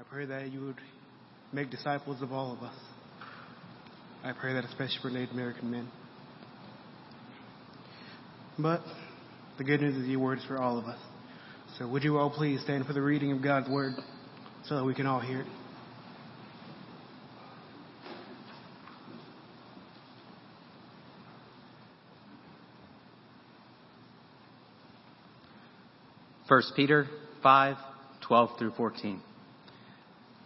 I pray that you would make disciples of all of us. I pray that especially for Native American men. But the good news is your word is for all of us. So would you all please stand for the reading of God's word so that we can all hear it? First Peter 5, 12 through 14.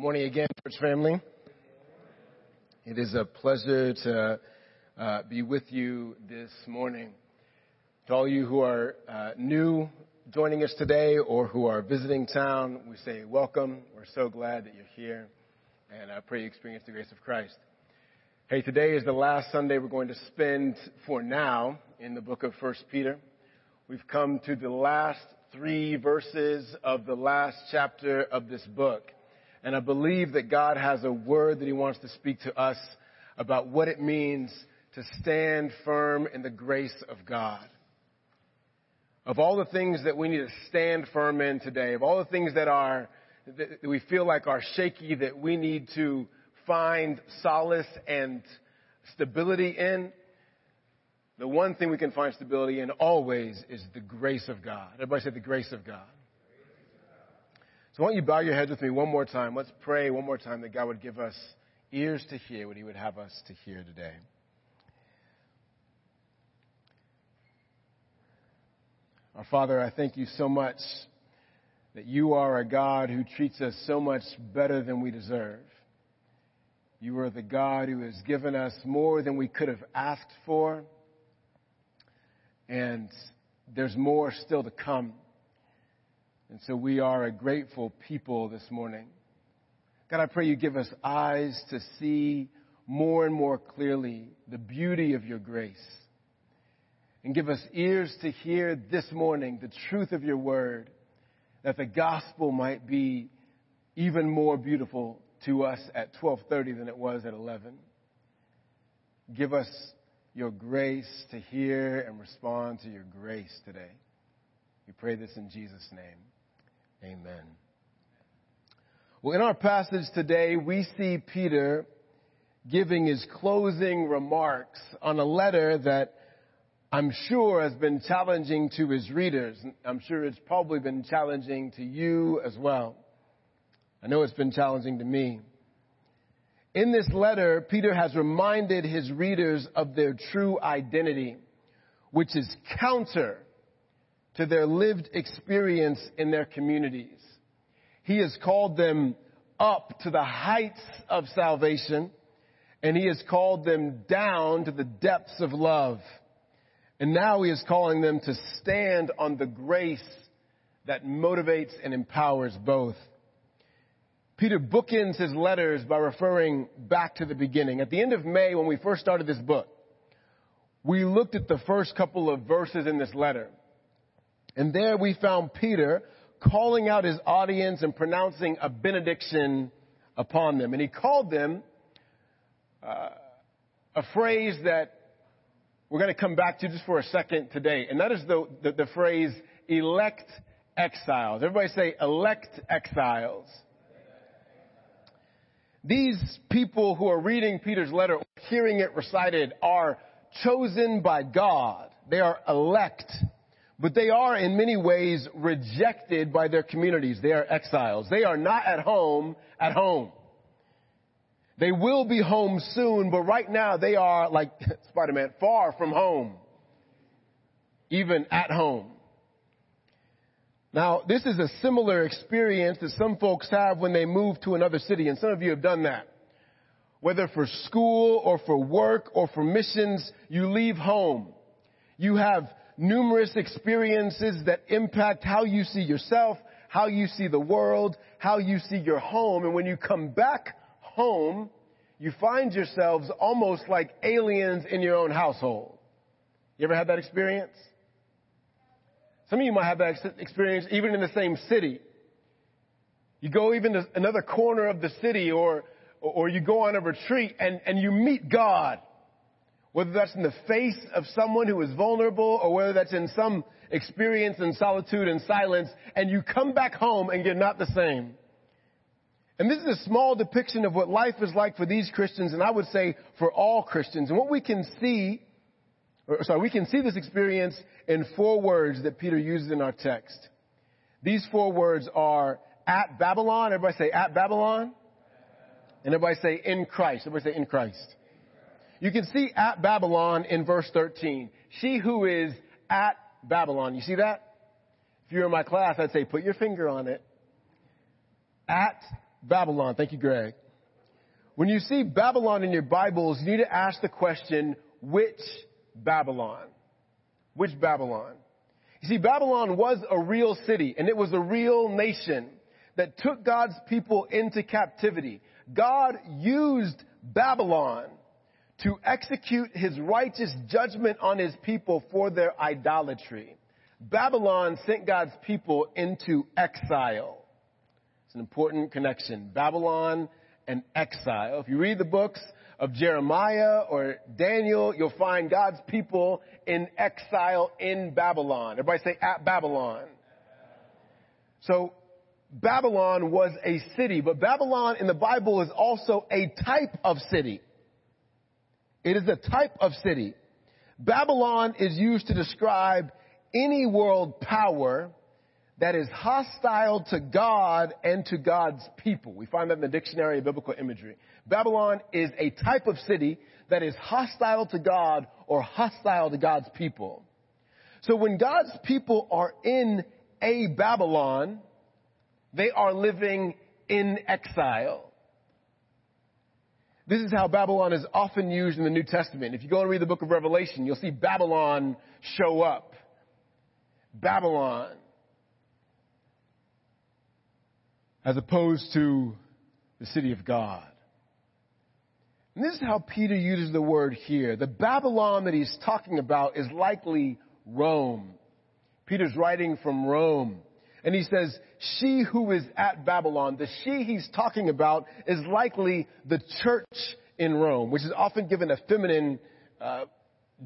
Morning again, church family. It is a pleasure to uh, be with you this morning. To all you who are uh, new joining us today or who are visiting town, we say welcome. We're so glad that you're here, and I pray you experience the grace of Christ. Hey, today is the last Sunday we're going to spend for now in the book of First Peter. We've come to the last three verses of the last chapter of this book. And I believe that God has a word that He wants to speak to us about what it means to stand firm in the grace of God. Of all the things that we need to stand firm in today, of all the things that are, that we feel like are shaky, that we need to find solace and stability in, the one thing we can find stability in always is the grace of God. Everybody say the grace of God. So why don't you bow your heads with me one more time? Let's pray one more time that God would give us ears to hear what He would have us to hear today. Our Father, I thank you so much that you are a God who treats us so much better than we deserve. You are the God who has given us more than we could have asked for, and there's more still to come. And so we are a grateful people this morning. God, I pray you give us eyes to see more and more clearly the beauty of your grace. And give us ears to hear this morning the truth of your word, that the gospel might be even more beautiful to us at 12:30 than it was at 11. Give us your grace to hear and respond to your grace today. We pray this in Jesus' name. Amen. Well, in our passage today, we see Peter giving his closing remarks on a letter that I'm sure has been challenging to his readers. I'm sure it's probably been challenging to you as well. I know it's been challenging to me. In this letter, Peter has reminded his readers of their true identity, which is counter to their lived experience in their communities. He has called them up to the heights of salvation, and he has called them down to the depths of love. And now he is calling them to stand on the grace that motivates and empowers both. Peter bookends his letters by referring back to the beginning. At the end of May, when we first started this book, we looked at the first couple of verses in this letter. And there we found Peter calling out his audience and pronouncing a benediction upon them. And he called them uh, a phrase that we're going to come back to just for a second today. And that is the, the, the phrase elect exiles. Everybody say elect exiles. These people who are reading Peter's letter, hearing it recited, are chosen by God. They are elect but they are in many ways rejected by their communities. They are exiles. They are not at home at home. They will be home soon, but right now they are like Spider-Man, far from home. Even at home. Now, this is a similar experience that some folks have when they move to another city, and some of you have done that. Whether for school or for work or for missions, you leave home. You have numerous experiences that impact how you see yourself, how you see the world, how you see your home. And when you come back home, you find yourselves almost like aliens in your own household. You ever had that experience? Some of you might have that experience even in the same city. You go even to another corner of the city or, or you go on a retreat and, and you meet God. Whether that's in the face of someone who is vulnerable or whether that's in some experience in solitude and silence and you come back home and you're not the same. And this is a small depiction of what life is like for these Christians and I would say for all Christians. And what we can see, or sorry, we can see this experience in four words that Peter uses in our text. These four words are at Babylon. Everybody say at Babylon. And everybody say in Christ. Everybody say in Christ. You can see at Babylon in verse 13. She who is at Babylon. You see that? If you're in my class, I'd say put your finger on it. At Babylon. Thank you, Greg. When you see Babylon in your Bibles, you need to ask the question, which Babylon? Which Babylon? You see, Babylon was a real city and it was a real nation that took God's people into captivity. God used Babylon to execute his righteous judgment on his people for their idolatry. Babylon sent God's people into exile. It's an important connection. Babylon and exile. If you read the books of Jeremiah or Daniel, you'll find God's people in exile in Babylon. Everybody say at Babylon. So Babylon was a city, but Babylon in the Bible is also a type of city. It is a type of city. Babylon is used to describe any world power that is hostile to God and to God's people. We find that in the Dictionary of Biblical Imagery. Babylon is a type of city that is hostile to God or hostile to God's people. So when God's people are in a Babylon, they are living in exile. This is how Babylon is often used in the New Testament. If you go and read the book of Revelation, you'll see Babylon show up. Babylon. As opposed to the city of God. And this is how Peter uses the word here. The Babylon that he's talking about is likely Rome. Peter's writing from Rome. And he says, she who is at Babylon, the she he's talking about is likely the church in Rome, which is often given a feminine uh,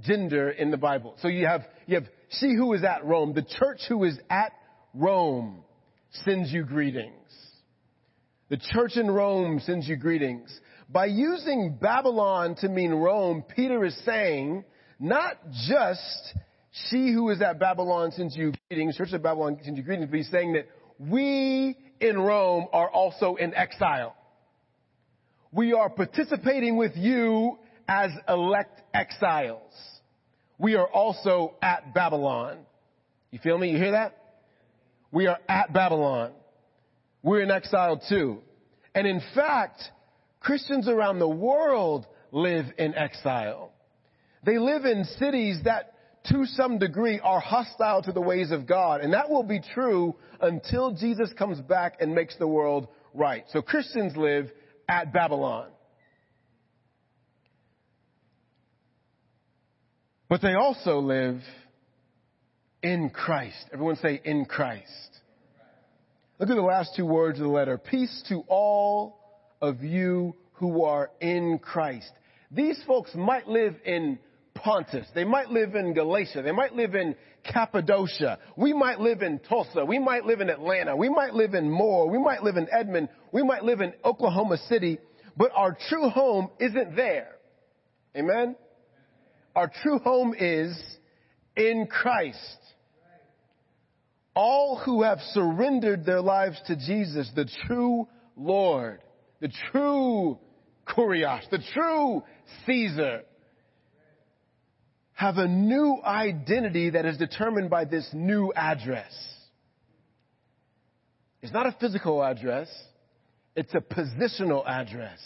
gender in the Bible. So you have, you have she who is at Rome, the church who is at Rome sends you greetings. The church in Rome sends you greetings. By using Babylon to mean Rome, Peter is saying not just she who is at Babylon sends you greetings, church of Babylon sends you greetings, but he's saying that we in Rome are also in exile. We are participating with you as elect exiles. We are also at Babylon. You feel me? You hear that? We are at Babylon. We're in exile too. And in fact, Christians around the world live in exile. They live in cities that to some degree are hostile to the ways of God. And that will be true until Jesus comes back and makes the world right. So Christians live at Babylon. But they also live in Christ. Everyone say in Christ. Look at the last two words of the letter. Peace to all of you who are in Christ. These folks might live in Pontus. They might live in Galatia. They might live in Cappadocia. We might live in Tulsa. We might live in Atlanta. We might live in Moore. We might live in Edmond. We might live in Oklahoma City. But our true home isn't there. Amen? Our true home is in Christ. All who have surrendered their lives to Jesus, the true Lord, the true Kurios, the true Caesar, have a new identity that is determined by this new address. It's not a physical address. It's a positional address.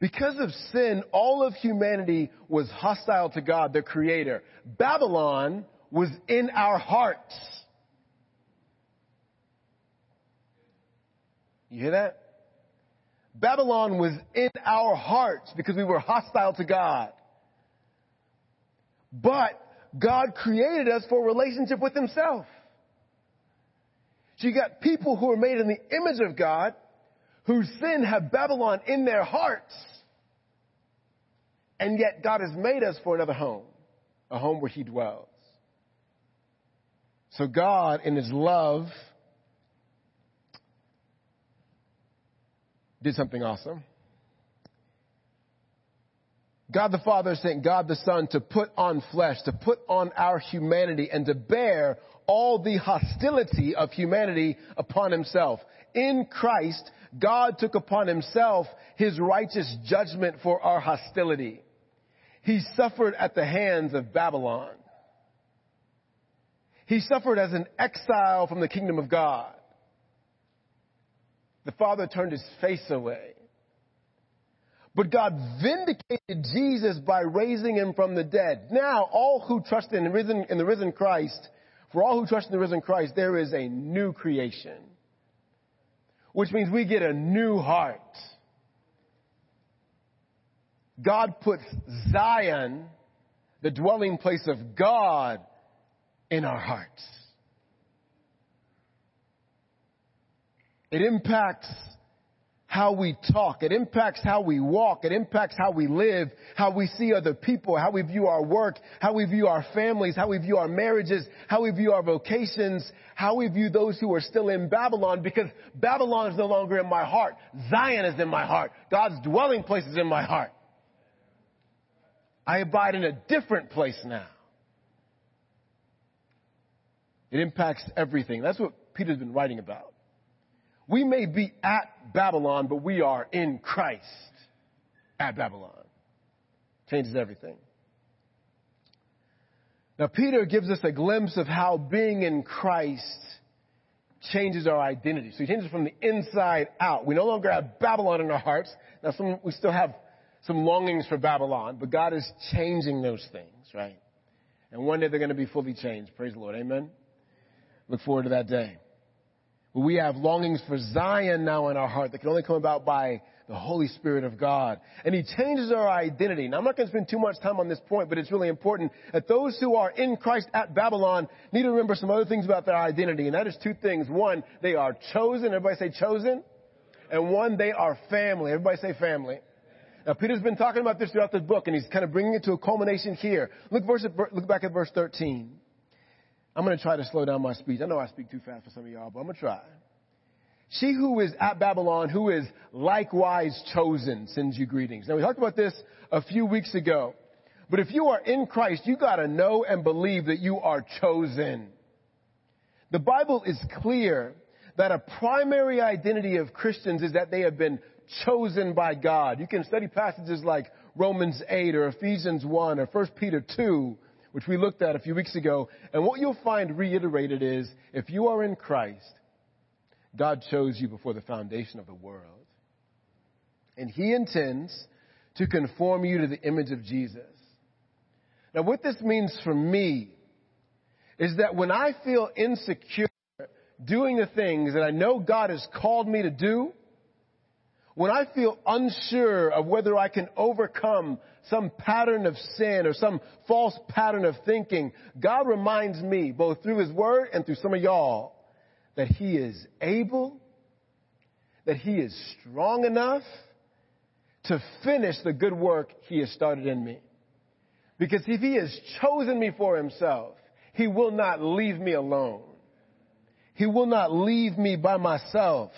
Because of sin, all of humanity was hostile to God, the creator. Babylon was in our hearts. You hear that? Babylon was in our hearts because we were hostile to God. But God created us for relationship with Himself. So you got people who are made in the image of God, whose sin have Babylon in their hearts. And yet God has made us for another home, a home where He dwells. So God, in His love, did something awesome. God the Father sent God the Son to put on flesh, to put on our humanity, and to bear all the hostility of humanity upon himself. In Christ, God took upon himself his righteous judgment for our hostility. He suffered at the hands of Babylon. He suffered as an exile from the kingdom of God. The Father turned his face away. But God vindicated Jesus by raising him from the dead. Now, all who trust in the risen, in the risen Christ, for all who trust in the risen Christ, there is a new creation. Which means we get a new heart. God puts Zion, the dwelling place of God, in our hearts. It impacts how we talk. It impacts how we walk. It impacts how we live, how we see other people, how we view our work, how we view our families, how we view our marriages, how we view our vocations, how we view those who are still in Babylon because Babylon is no longer in my heart. Zion is in my heart. God's dwelling place is in my heart. I abide in a different place now. It impacts everything. That's what Peter's been writing about. We may be at Babylon, but we are in Christ at Babylon. Changes everything. Now, Peter gives us a glimpse of how being in Christ changes our identity. So he changes from the inside out. We no longer have Babylon in our hearts. Now, some, we still have some longings for Babylon, but God is changing those things, right? And one day they're going to be fully changed. Praise the Lord. Amen. Look forward to that day. We have longings for Zion now in our heart that can only come about by the Holy Spirit of God. And He changes our identity. Now I'm not going to spend too much time on this point, but it's really important that those who are in Christ at Babylon need to remember some other things about their identity. And that is two things. One, they are chosen. Everybody say chosen. And one, they are family. Everybody say family. Now Peter's been talking about this throughout the book and he's kind of bringing it to a culmination here. Look, verse, look back at verse 13. I'm going to try to slow down my speech. I know I speak too fast for some of y'all, but I'm going to try. She who is at Babylon, who is likewise chosen, sends you greetings. Now we talked about this a few weeks ago. But if you are in Christ, you gotta know and believe that you are chosen. The Bible is clear that a primary identity of Christians is that they have been chosen by God. You can study passages like Romans 8 or Ephesians 1 or 1 Peter 2 which we looked at a few weeks ago. And what you'll find reiterated is if you are in Christ, God chose you before the foundation of the world. And He intends to conform you to the image of Jesus. Now, what this means for me is that when I feel insecure doing the things that I know God has called me to do, when I feel unsure of whether I can overcome some pattern of sin or some false pattern of thinking, God reminds me, both through His Word and through some of y'all, that He is able, that He is strong enough to finish the good work He has started in me. Because if He has chosen me for Himself, He will not leave me alone. He will not leave me by myself.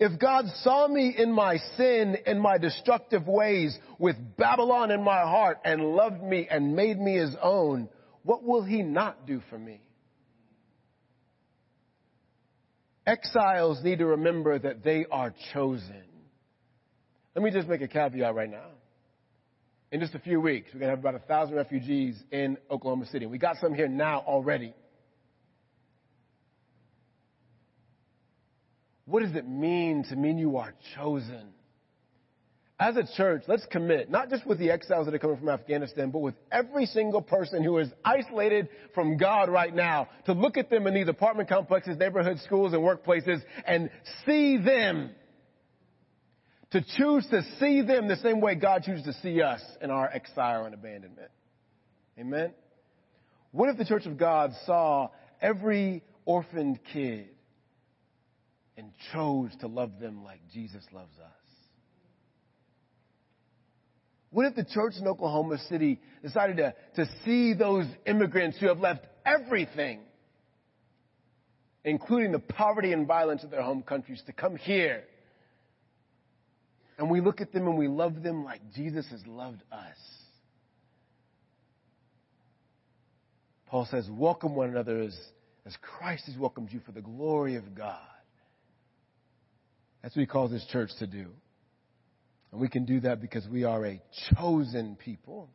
If God saw me in my sin and my destructive ways with Babylon in my heart and loved me and made me his own, what will he not do for me? Exiles need to remember that they are chosen. Let me just make a caveat right now. In just a few weeks, we're going to have about a thousand refugees in Oklahoma City. We got some here now already. What does it mean to mean you are chosen? as a church, let's commit, not just with the exiles that are coming from Afghanistan, but with every single person who is isolated from God right now, to look at them in these apartment complexes, neighborhood schools, and workplaces and see them. To choose to see them the same way God chooses to see us in our exile and abandonment. Amen? What if the church of God saw every orphaned kid and chose to love them like Jesus loves us? What if the church in Oklahoma City decided to, to see those immigrants who have left everything, including the poverty and violence of their home countries, to come here? And we look at them and we love them like Jesus has loved us. Paul says, Welcome one another as, as Christ has welcomed you for the glory of God. That's what he calls his church to do. And we can do that because we are a chosen people.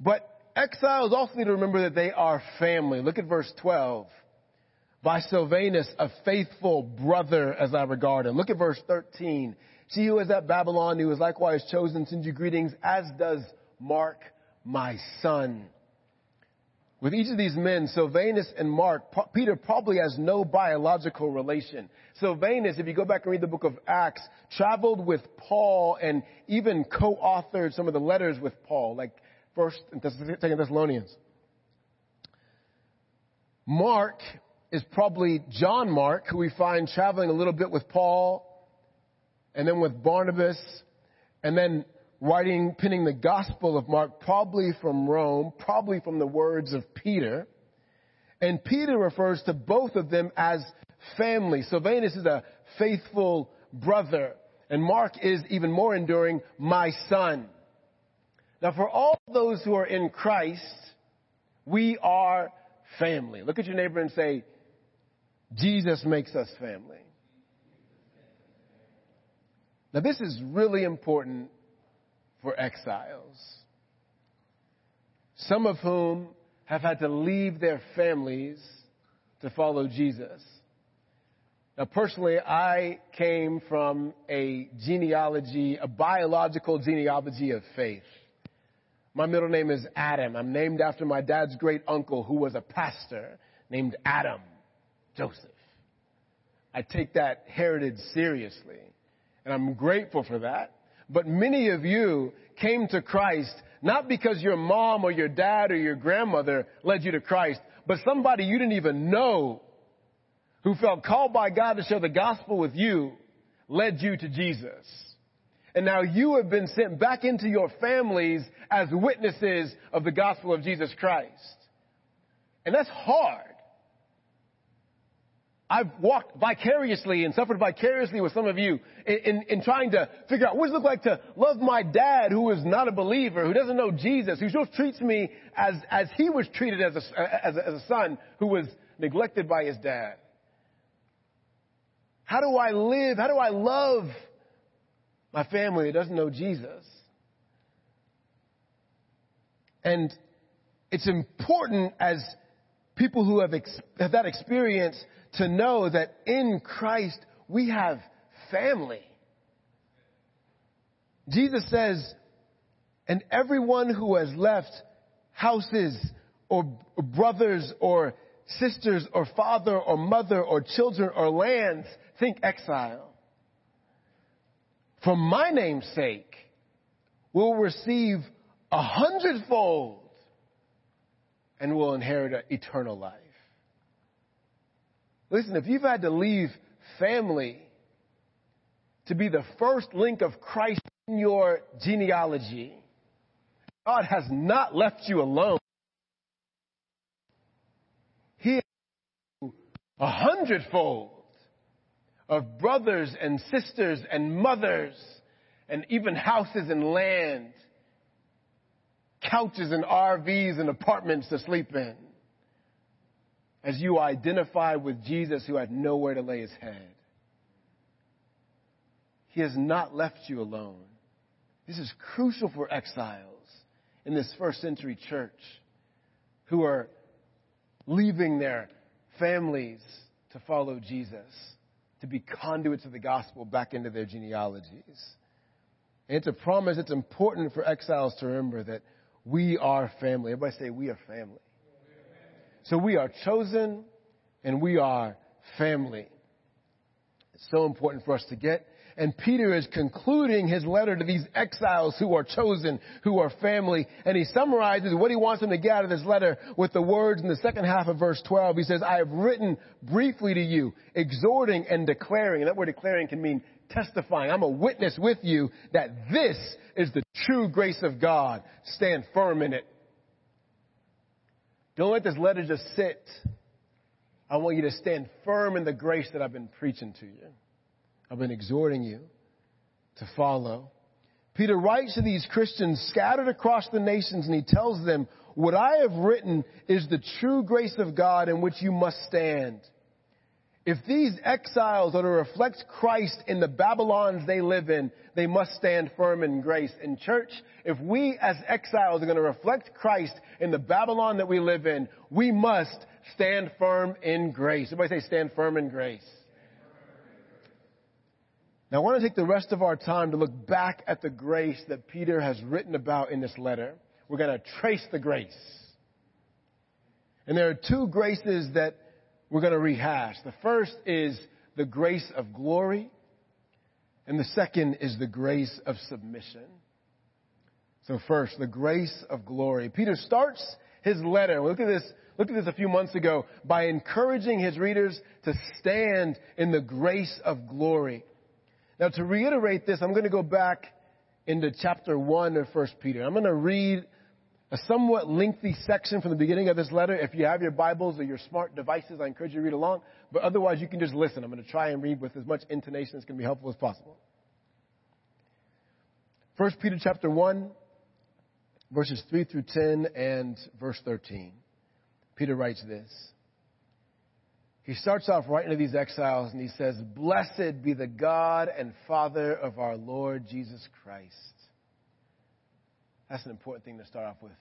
But exiles also need to remember that they are family. Look at verse 12. By Silvanus, a faithful brother as I regard him. Look at verse 13. She who is at Babylon, who is likewise chosen, sends you greetings, as does Mark, my son. With each of these men, Silvanus and Mark, Peter probably has no biological relation. Silvanus, if you go back and read the book of Acts, traveled with Paul and even co-authored some of the letters with Paul, like First and Second Thessalonians. Mark is probably John Mark, who we find traveling a little bit with Paul, and then with Barnabas, and then writing, penning the Gospel of Mark, probably from Rome, probably from the words of Peter. And Peter refers to both of them as family. Silvanus is a faithful brother, and Mark is even more enduring, my son. Now, for all those who are in Christ, we are family. Look at your neighbor and say, Jesus makes us family. Now, this is really important for exiles, some of whom have had to leave their families to follow Jesus. Now, personally, I came from a genealogy, a biological genealogy of faith. My middle name is Adam. I'm named after my dad's great uncle who was a pastor named Adam Joseph. I take that heritage seriously, and I'm grateful for that. But many of you came to Christ not because your mom or your dad or your grandmother led you to Christ, but somebody you didn't even know who felt called by God to share the gospel with you led you to Jesus. And now you have been sent back into your families as witnesses of the gospel of Jesus Christ. And that's hard. I've walked vicariously and suffered vicariously with some of you in, in, in, trying to figure out what does it look like to love my dad who is not a believer, who doesn't know Jesus, who just treats me as, as he was treated as a, as a, as a son who was neglected by his dad. How do I live? How do I love my family that doesn't know Jesus? And it's important as people who have, ex- have that experience to know that in Christ we have family. Jesus says, and everyone who has left houses or brothers or sisters or father or mother or children or lands, think exile. For my name's sake, will receive a hundredfold and will inherit eternal life. Listen, if you've had to leave family to be the first link of Christ in your genealogy, God has not left you alone. He a hundredfold of brothers and sisters and mothers and even houses and land, couches and RVs and apartments to sleep in as you identify with Jesus who had nowhere to lay his head. He has not left you alone. This is crucial for exiles in this first century church who are leaving their families to follow Jesus, to be conduits of the gospel back into their genealogies. And it's a promise. It's important for exiles to remember that we are family. Everybody say we are family. So we are chosen and we are family. It's so important for us to get. And Peter is concluding his letter to these exiles who are chosen, who are family. And he summarizes what he wants them to get out of this letter with the words in the second half of verse 12. He says, I have written briefly to you, exhorting and declaring. And that word declaring can mean testifying. I'm a witness with you that this is the true grace of God. Stand firm in it. Don't let this letter just sit. I want you to stand firm in the grace that I've been preaching to you. I've been exhorting you to follow. Peter writes to these Christians scattered across the nations and he tells them, what I have written is the true grace of God in which you must stand. If these exiles are to reflect Christ in the Babylons they live in, they must stand firm in grace. In church, if we as exiles are going to reflect Christ in the Babylon that we live in, we must stand firm in grace. Everybody say stand firm in grace. Now, I want to take the rest of our time to look back at the grace that Peter has written about in this letter. We're going to trace the grace. And there are two graces that we're going to rehash. The first is the grace of glory, and the second is the grace of submission. So first, the grace of glory. Peter starts his letter. Look at this. Look at this a few months ago by encouraging his readers to stand in the grace of glory. Now, to reiterate this, I'm going to go back into chapter 1 of 1 Peter. I'm going to read a somewhat lengthy section from the beginning of this letter. If you have your Bibles or your smart devices, I encourage you to read along. But otherwise, you can just listen. I'm going to try and read with as much intonation as can be helpful as possible. 1 Peter chapter 1, verses 3 through 10 and verse 13. Peter writes this. He starts off writing to these exiles and he says, Blessed be the God and Father of our Lord Jesus Christ. That's an important thing to start off with.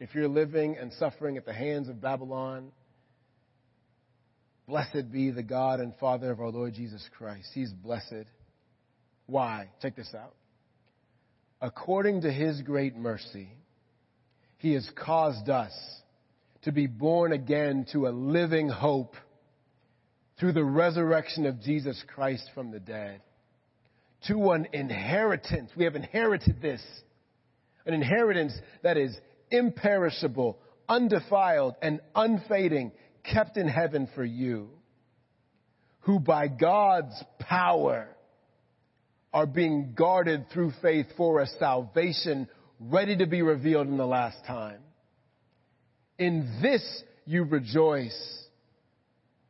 If you're living and suffering at the hands of Babylon, blessed be the God and Father of our Lord Jesus Christ. He's blessed. Why? Check this out. According to his great mercy, he has caused us to be born again to a living hope through the resurrection of Jesus Christ from the dead. To an inheritance. We have inherited this. An inheritance that is imperishable, undefiled, and unfading, kept in heaven for you, who by God's power are being guarded through faith for a salvation ready to be revealed in the last time. In this you rejoice.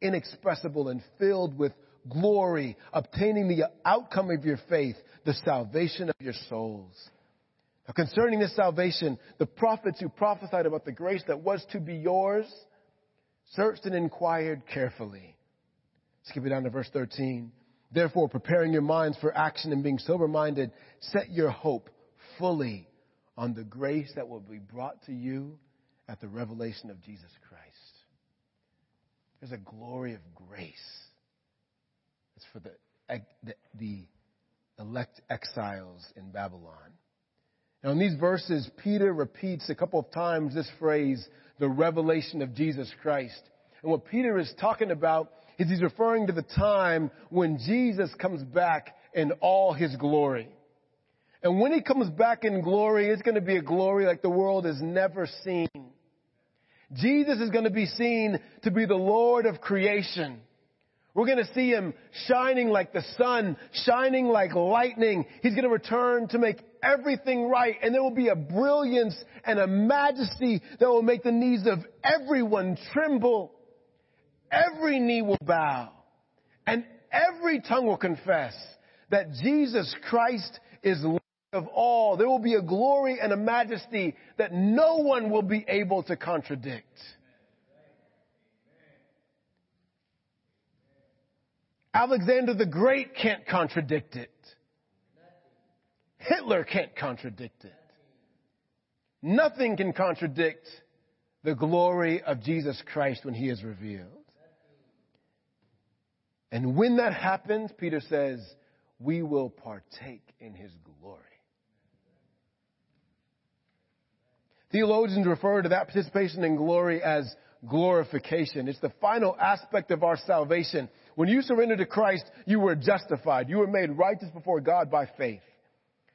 inexpressible and filled with glory, obtaining the outcome of your faith, the salvation of your souls. Now, concerning this salvation, the prophets who prophesied about the grace that was to be yours searched and inquired carefully. Skip it down to verse 13. Therefore, preparing your minds for action and being sober minded, set your hope fully on the grace that will be brought to you at the revelation of Jesus Christ. There's a glory of grace. It's for the, the, the elect exiles in Babylon. Now, in these verses, Peter repeats a couple of times this phrase, the revelation of Jesus Christ. And what Peter is talking about is he's referring to the time when Jesus comes back in all his glory. And when he comes back in glory, it's going to be a glory like the world has never seen. Jesus is going to be seen to be the Lord of creation. We're going to see him shining like the sun, shining like lightning. He's going to return to make everything right. And there will be a brilliance and a majesty that will make the knees of everyone tremble. Every knee will bow. And every tongue will confess that Jesus Christ is Lord of all. There will be a glory and a majesty that no one will be able to contradict. Alexander the Great can't contradict it. Hitler can't contradict it. Nothing can contradict the glory of Jesus Christ when he is revealed. And when that happens, Peter says, we will partake in his glory. Theologians refer to that participation in glory as glorification. It's the final aspect of our salvation. When you surrender to Christ, you were justified. You were made righteous before God by faith.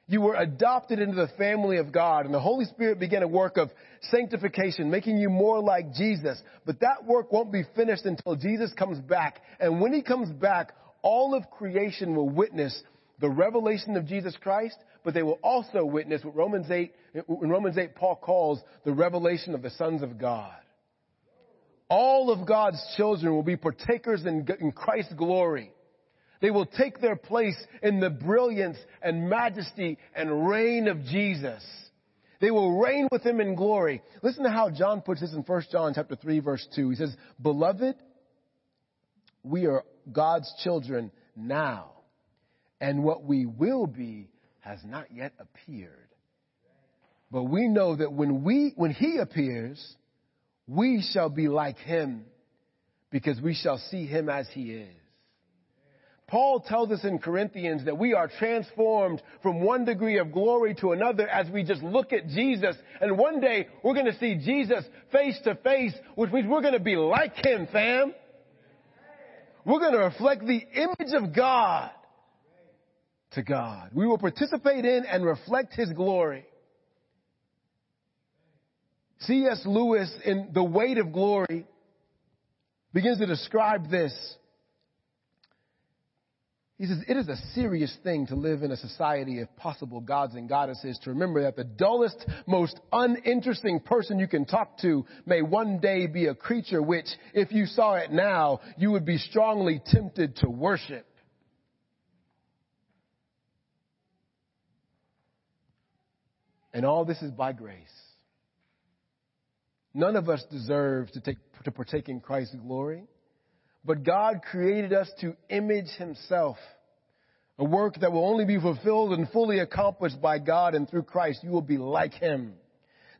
You were adopted into the family of God, and the Holy Spirit began a work of sanctification, making you more like Jesus. But that work won't be finished until Jesus comes back. And when he comes back, all of creation will witness the revelation of Jesus Christ, but they will also witness what Romans 8, in Romans 8, Paul calls the revelation of the sons of God. All of God's children will be partakers in, in Christ's glory. They will take their place in the brilliance and majesty and reign of Jesus. They will reign with him in glory. Listen to how John puts this in 1 John chapter 3 verse 2. He says, "Beloved, we are God's children now, and what we will be has not yet appeared. But we know that when we when he appears, we shall be like him because we shall see him as he is." Paul tells us in Corinthians that we are transformed from one degree of glory to another as we just look at Jesus. And one day we're going to see Jesus face to face, which means we're going to be like him, fam. We're going to reflect the image of God to God. We will participate in and reflect his glory. C.S. Lewis in The Weight of Glory begins to describe this he says, it is a serious thing to live in a society of possible gods and goddesses to remember that the dullest, most uninteresting person you can talk to may one day be a creature which, if you saw it now, you would be strongly tempted to worship. And all this is by grace. None of us deserve to, take, to partake in Christ's glory. But God created us to image Himself. A work that will only be fulfilled and fully accomplished by God and through Christ. You will be like Him.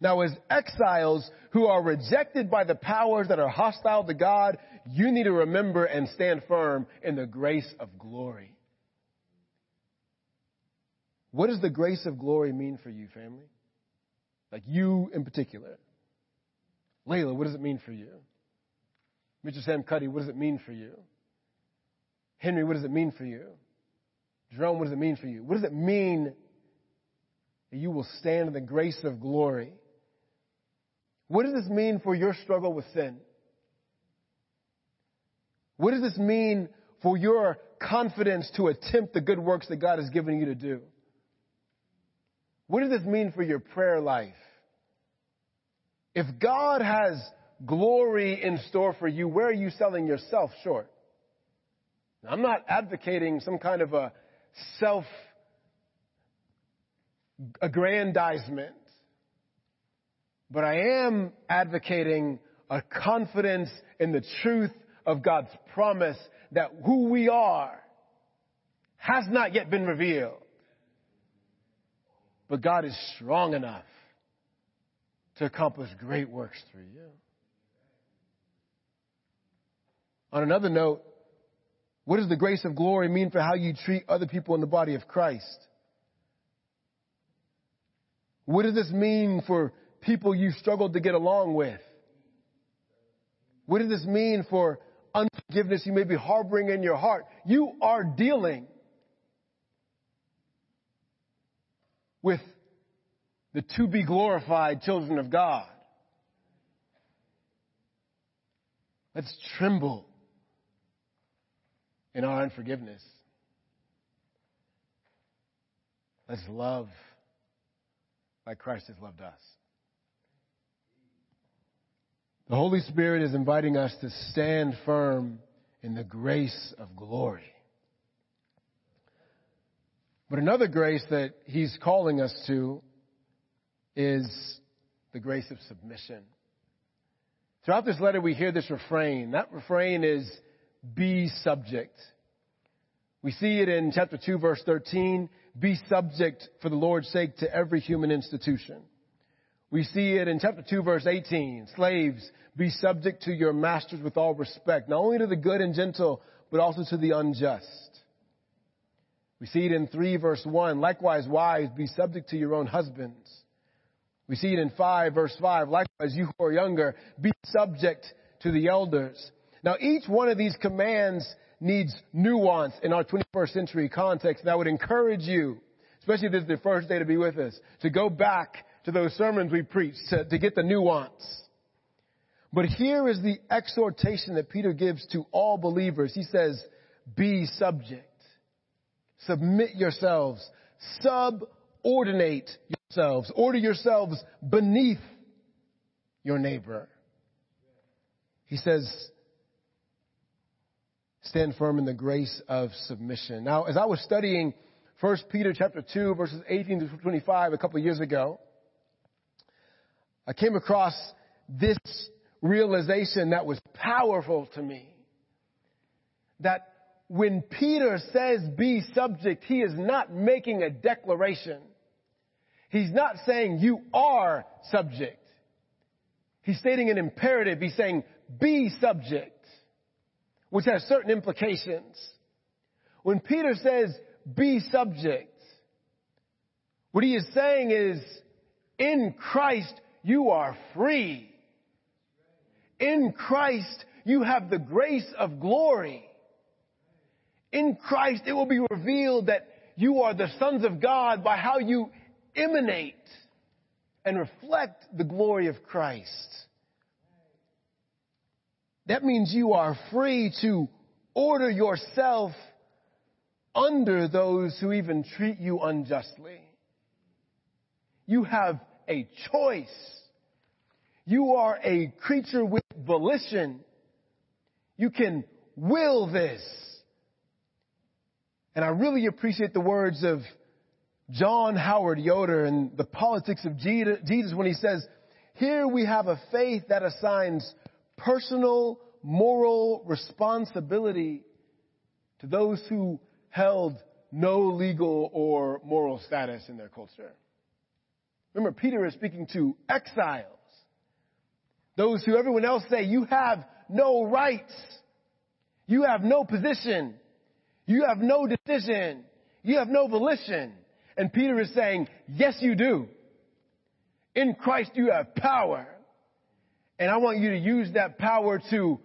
Now, as exiles who are rejected by the powers that are hostile to God, you need to remember and stand firm in the grace of glory. What does the grace of glory mean for you, family? Like you in particular. Layla, what does it mean for you? Mr. Sam Cuddy, what does it mean for you? Henry, what does it mean for you? Jerome, what does it mean for you? What does it mean that you will stand in the grace of glory? What does this mean for your struggle with sin? What does this mean for your confidence to attempt the good works that God has given you to do? What does this mean for your prayer life? If God has glory in store for you, where are you selling yourself short? Now, I'm not advocating some kind of a self aggrandizement, but I am advocating a confidence in the truth of God's promise that who we are has not yet been revealed. But God is strong enough to accomplish great works through you. On another note, what does the grace of glory mean for how you treat other people in the body of Christ? What does this mean for people you struggled to get along with? What does this mean for unforgiveness you may be harboring in your heart? You are dealing with the to be glorified children of God. Let's tremble in our unforgiveness. Let's love like Christ has loved us. The Holy Spirit is inviting us to stand firm in the grace of glory. But another grace that he's calling us to is the grace of submission. Throughout this letter, we hear this refrain. That refrain is be subject. We see it in chapter 2, verse 13. Be subject for the Lord's sake to every human institution. We see it in chapter 2, verse 18. Slaves, be subject to your masters with all respect, not only to the good and gentle, but also to the unjust. We see it in 3 verse 1. Likewise, wives, be subject to your own husbands. We see it in 5 verse 5. Likewise, you who are younger, be subject to the elders. Now, each one of these commands needs nuance in our 21st century context. And I would encourage you, especially if this is the first day to be with us, to go back to those sermons we preached to, to get the nuance. But here is the exhortation that Peter gives to all believers. He says, be subject. Submit yourselves. Subordinate yourselves. Order yourselves beneath your neighbor. He says, stand firm in the grace of submission. Now, as I was studying 1 Peter chapter 2 verses 18 to 25 a couple of years ago, I came across this realization that was powerful to me. That when Peter says be subject, he is not making a declaration. He's not saying you are subject. He's stating an imperative. He's saying be subject which has certain implications. When Peter says, be subject, what he is saying is, in Christ, you are free. In Christ, you have the grace of glory. In Christ, it will be revealed that you are the sons of God by how you emanate and reflect the glory of Christ. That means you are free to order yourself under those who even treat you unjustly. You have a choice. You are a creature with volition. You can will this. And I really appreciate the words of John Howard Yoder and the politics of Jesus when he says, here we have a faith that assigns personal moral responsibility to those who held no legal or moral status in their culture. Remember, Peter is speaking to exiles. Those who everyone else say, you have no rights. You have no position. You have no decision. You have no volition. And Peter is saying, yes, you do. In Christ, you have power. And I want you to use that power to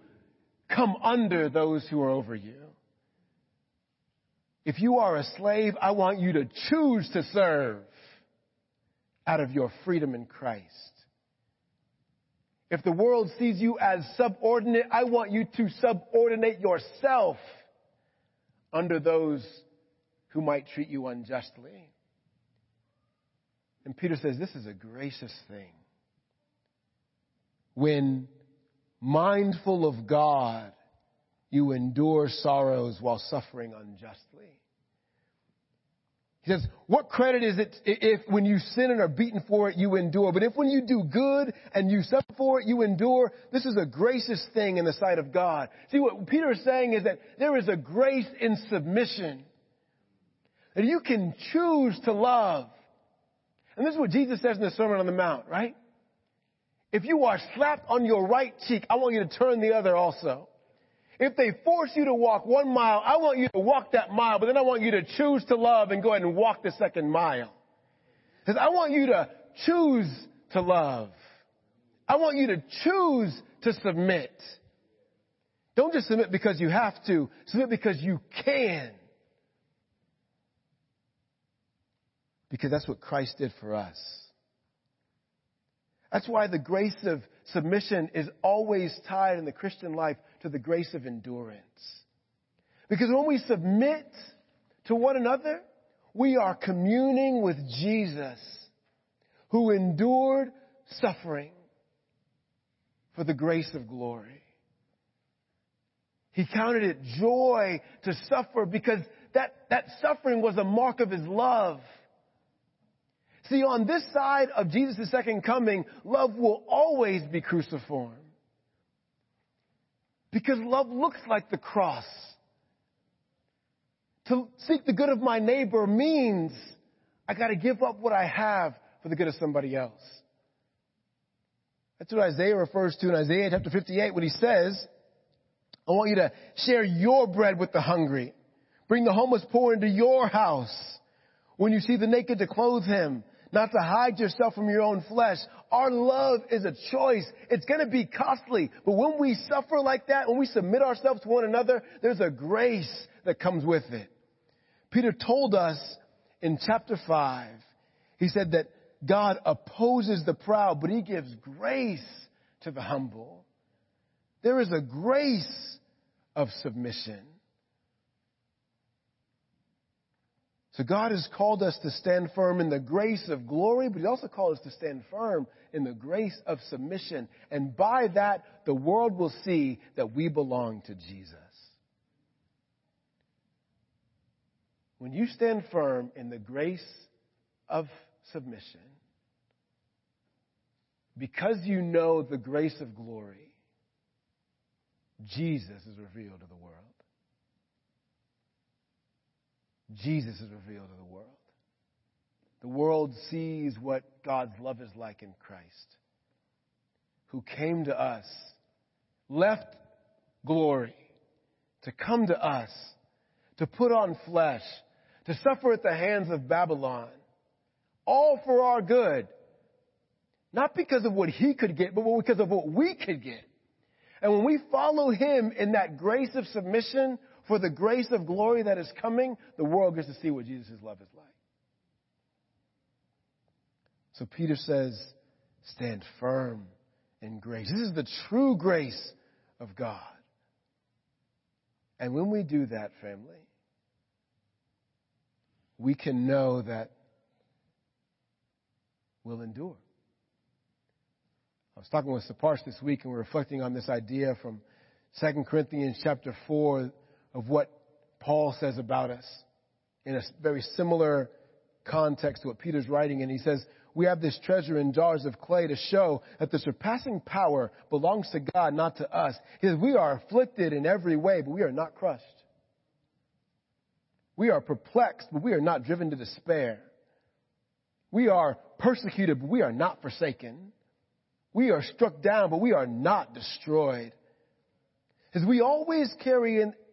come under those who are over you. If you are a slave, I want you to choose to serve out of your freedom in Christ. If the world sees you as subordinate, I want you to subordinate yourself under those who might treat you unjustly. And Peter says this is a gracious thing when mindful of God, you endure sorrows while suffering unjustly. He says, what credit is it if when you sin and are beaten for it, you endure? But if when you do good and you suffer for it, you endure, this is a gracious thing in the sight of God. See, what Peter is saying is that there is a grace in submission. That you can choose to love. And this is what Jesus says in the Sermon on the Mount, right? If you are slapped on your right cheek, I want you to turn the other also. If they force you to walk one mile, I want you to walk that mile, but then I want you to choose to love and go ahead and walk the second mile. Because I want you to choose to love. I want you to choose to submit. Don't just submit because you have to, submit because you can. Because that's what Christ did for us. That's why the grace of submission is always tied in the Christian life to the grace of endurance. Because when we submit to one another, we are communing with Jesus who endured suffering for the grace of glory. He counted it joy to suffer because that, that suffering was a mark of his love. See, on this side of Jesus' second coming, love will always be cruciform. Because love looks like the cross. To seek the good of my neighbor means I gotta give up what I have for the good of somebody else. That's what Isaiah refers to in Isaiah chapter 58 when he says, I want you to share your bread with the hungry. Bring the homeless poor into your house. When you see the naked to clothe him, not to hide yourself from your own flesh. Our love is a choice. It's going to be costly. But when we suffer like that, when we submit ourselves to one another, there's a grace that comes with it. Peter told us in chapter 5, he said that God opposes the proud, but he gives grace to the humble. There is a grace of submission. So God has called us to stand firm in the grace of glory, but He also called us to stand firm in the grace of submission. And by that, the world will see that we belong to Jesus. When you stand firm in the grace of submission, because you know the grace of glory, Jesus is revealed to the world. Jesus is revealed to the world. The world sees what God's love is like in Christ, who came to us, left glory to come to us, to put on flesh, to suffer at the hands of Babylon, all for our good. Not because of what he could get, but because of what we could get. And when we follow him in that grace of submission, for the grace of glory that is coming, the world gets to see what Jesus' love is like. So Peter says, stand firm in grace. This is the true grace of God. And when we do that, family, we can know that we'll endure. I was talking with Saparsh this week and we're reflecting on this idea from 2 Corinthians chapter 4 of what Paul says about us in a very similar context to what Peter's writing. And he says, we have this treasure in jars of clay to show that the surpassing power belongs to God, not to us. He says, we are afflicted in every way, but we are not crushed. We are perplexed, but we are not driven to despair. We are persecuted, but we are not forsaken. We are struck down, but we are not destroyed. As we always carry in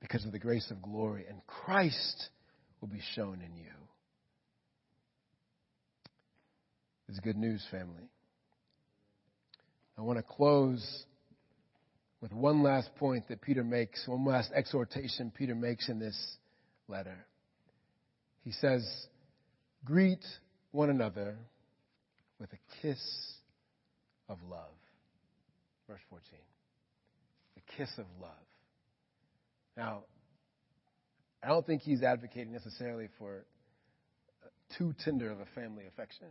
because of the grace of glory, and Christ will be shown in you. It's good news, family. I want to close with one last point that Peter makes, one last exhortation Peter makes in this letter. He says, Greet one another with a kiss of love. Verse 14. The kiss of love. Now, I don't think he's advocating necessarily for too tender of a family affection.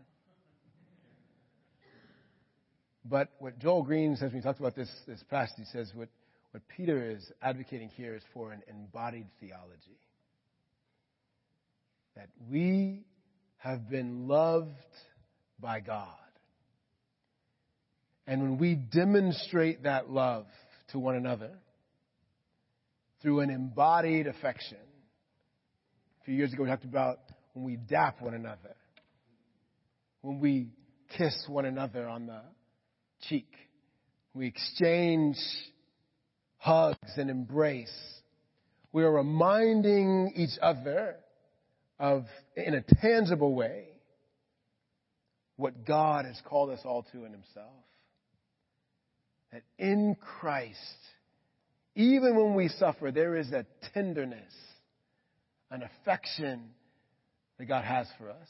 But what Joel Green says when he talks about this, this passage, he says what, what Peter is advocating here is for an embodied theology. That we have been loved by God. And when we demonstrate that love to one another, through an embodied affection. A few years ago, we talked about when we dap one another, when we kiss one another on the cheek, we exchange hugs and embrace. We are reminding each other of, in a tangible way, what God has called us all to in Himself. That in Christ, even when we suffer, there is a tenderness, an affection that God has for us,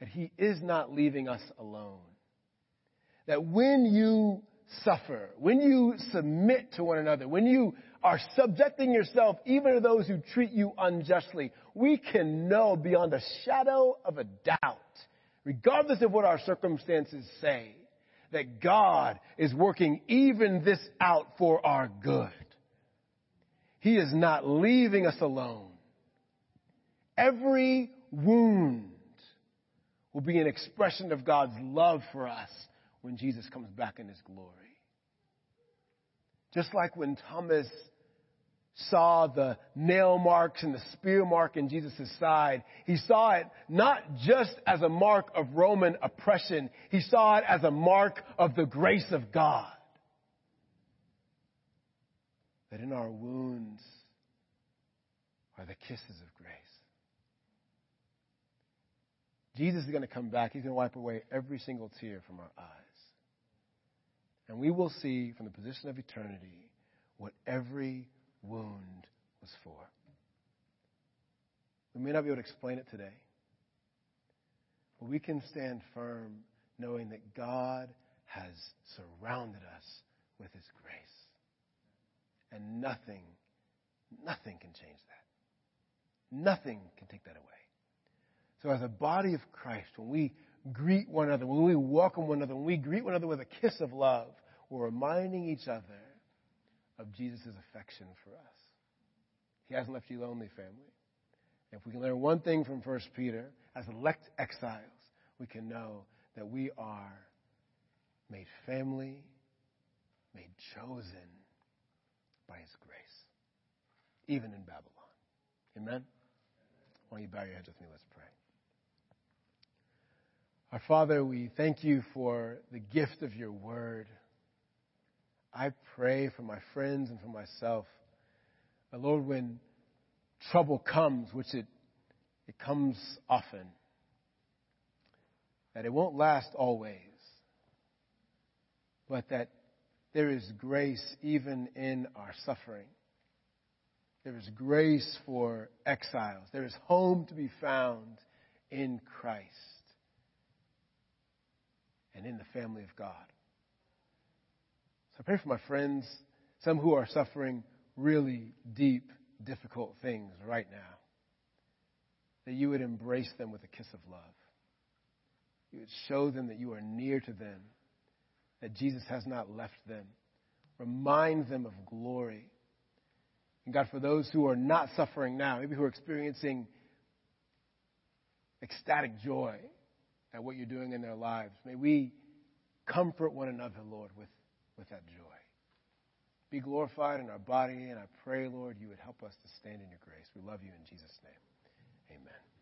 that He is not leaving us alone. That when you suffer, when you submit to one another, when you are subjecting yourself even to those who treat you unjustly, we can know beyond a shadow of a doubt, regardless of what our circumstances say, that God is working even this out for our good. He is not leaving us alone. Every wound will be an expression of God's love for us when Jesus comes back in his glory. Just like when Thomas saw the nail marks and the spear mark in Jesus' side, he saw it not just as a mark of Roman oppression, he saw it as a mark of the grace of God. That in our wounds are the kisses of grace. Jesus is going to come back. He's going to wipe away every single tear from our eyes. And we will see from the position of eternity what every wound was for. We may not be able to explain it today, but we can stand firm knowing that God has surrounded us with His grace. And nothing, nothing can change that. Nothing can take that away. So, as a body of Christ, when we greet one another, when we welcome one another, when we greet one another with a kiss of love, we're reminding each other of Jesus' affection for us. He hasn't left you lonely, family. If we can learn one thing from 1 Peter, as elect exiles, we can know that we are made family, made chosen by His grace, even in Babylon. Amen? Why don't you bow your heads with me? Let's pray. Our Father, we thank you for the gift of your word. I pray for my friends and for myself. Lord, when trouble comes, which it, it comes often, that it won't last always, but that there is grace even in our suffering. There is grace for exiles. There is home to be found in Christ and in the family of God. So I pray for my friends, some who are suffering really deep, difficult things right now, that you would embrace them with a kiss of love. You would show them that you are near to them, that Jesus has not left them. Remind them of glory. And God, for those who are not suffering now, maybe who are experiencing ecstatic joy at what you're doing in their lives, may we comfort one another, Lord, with with that joy. Be glorified in our body, and I pray, Lord, you would help us to stand in your grace. We love you in Jesus' name. Amen.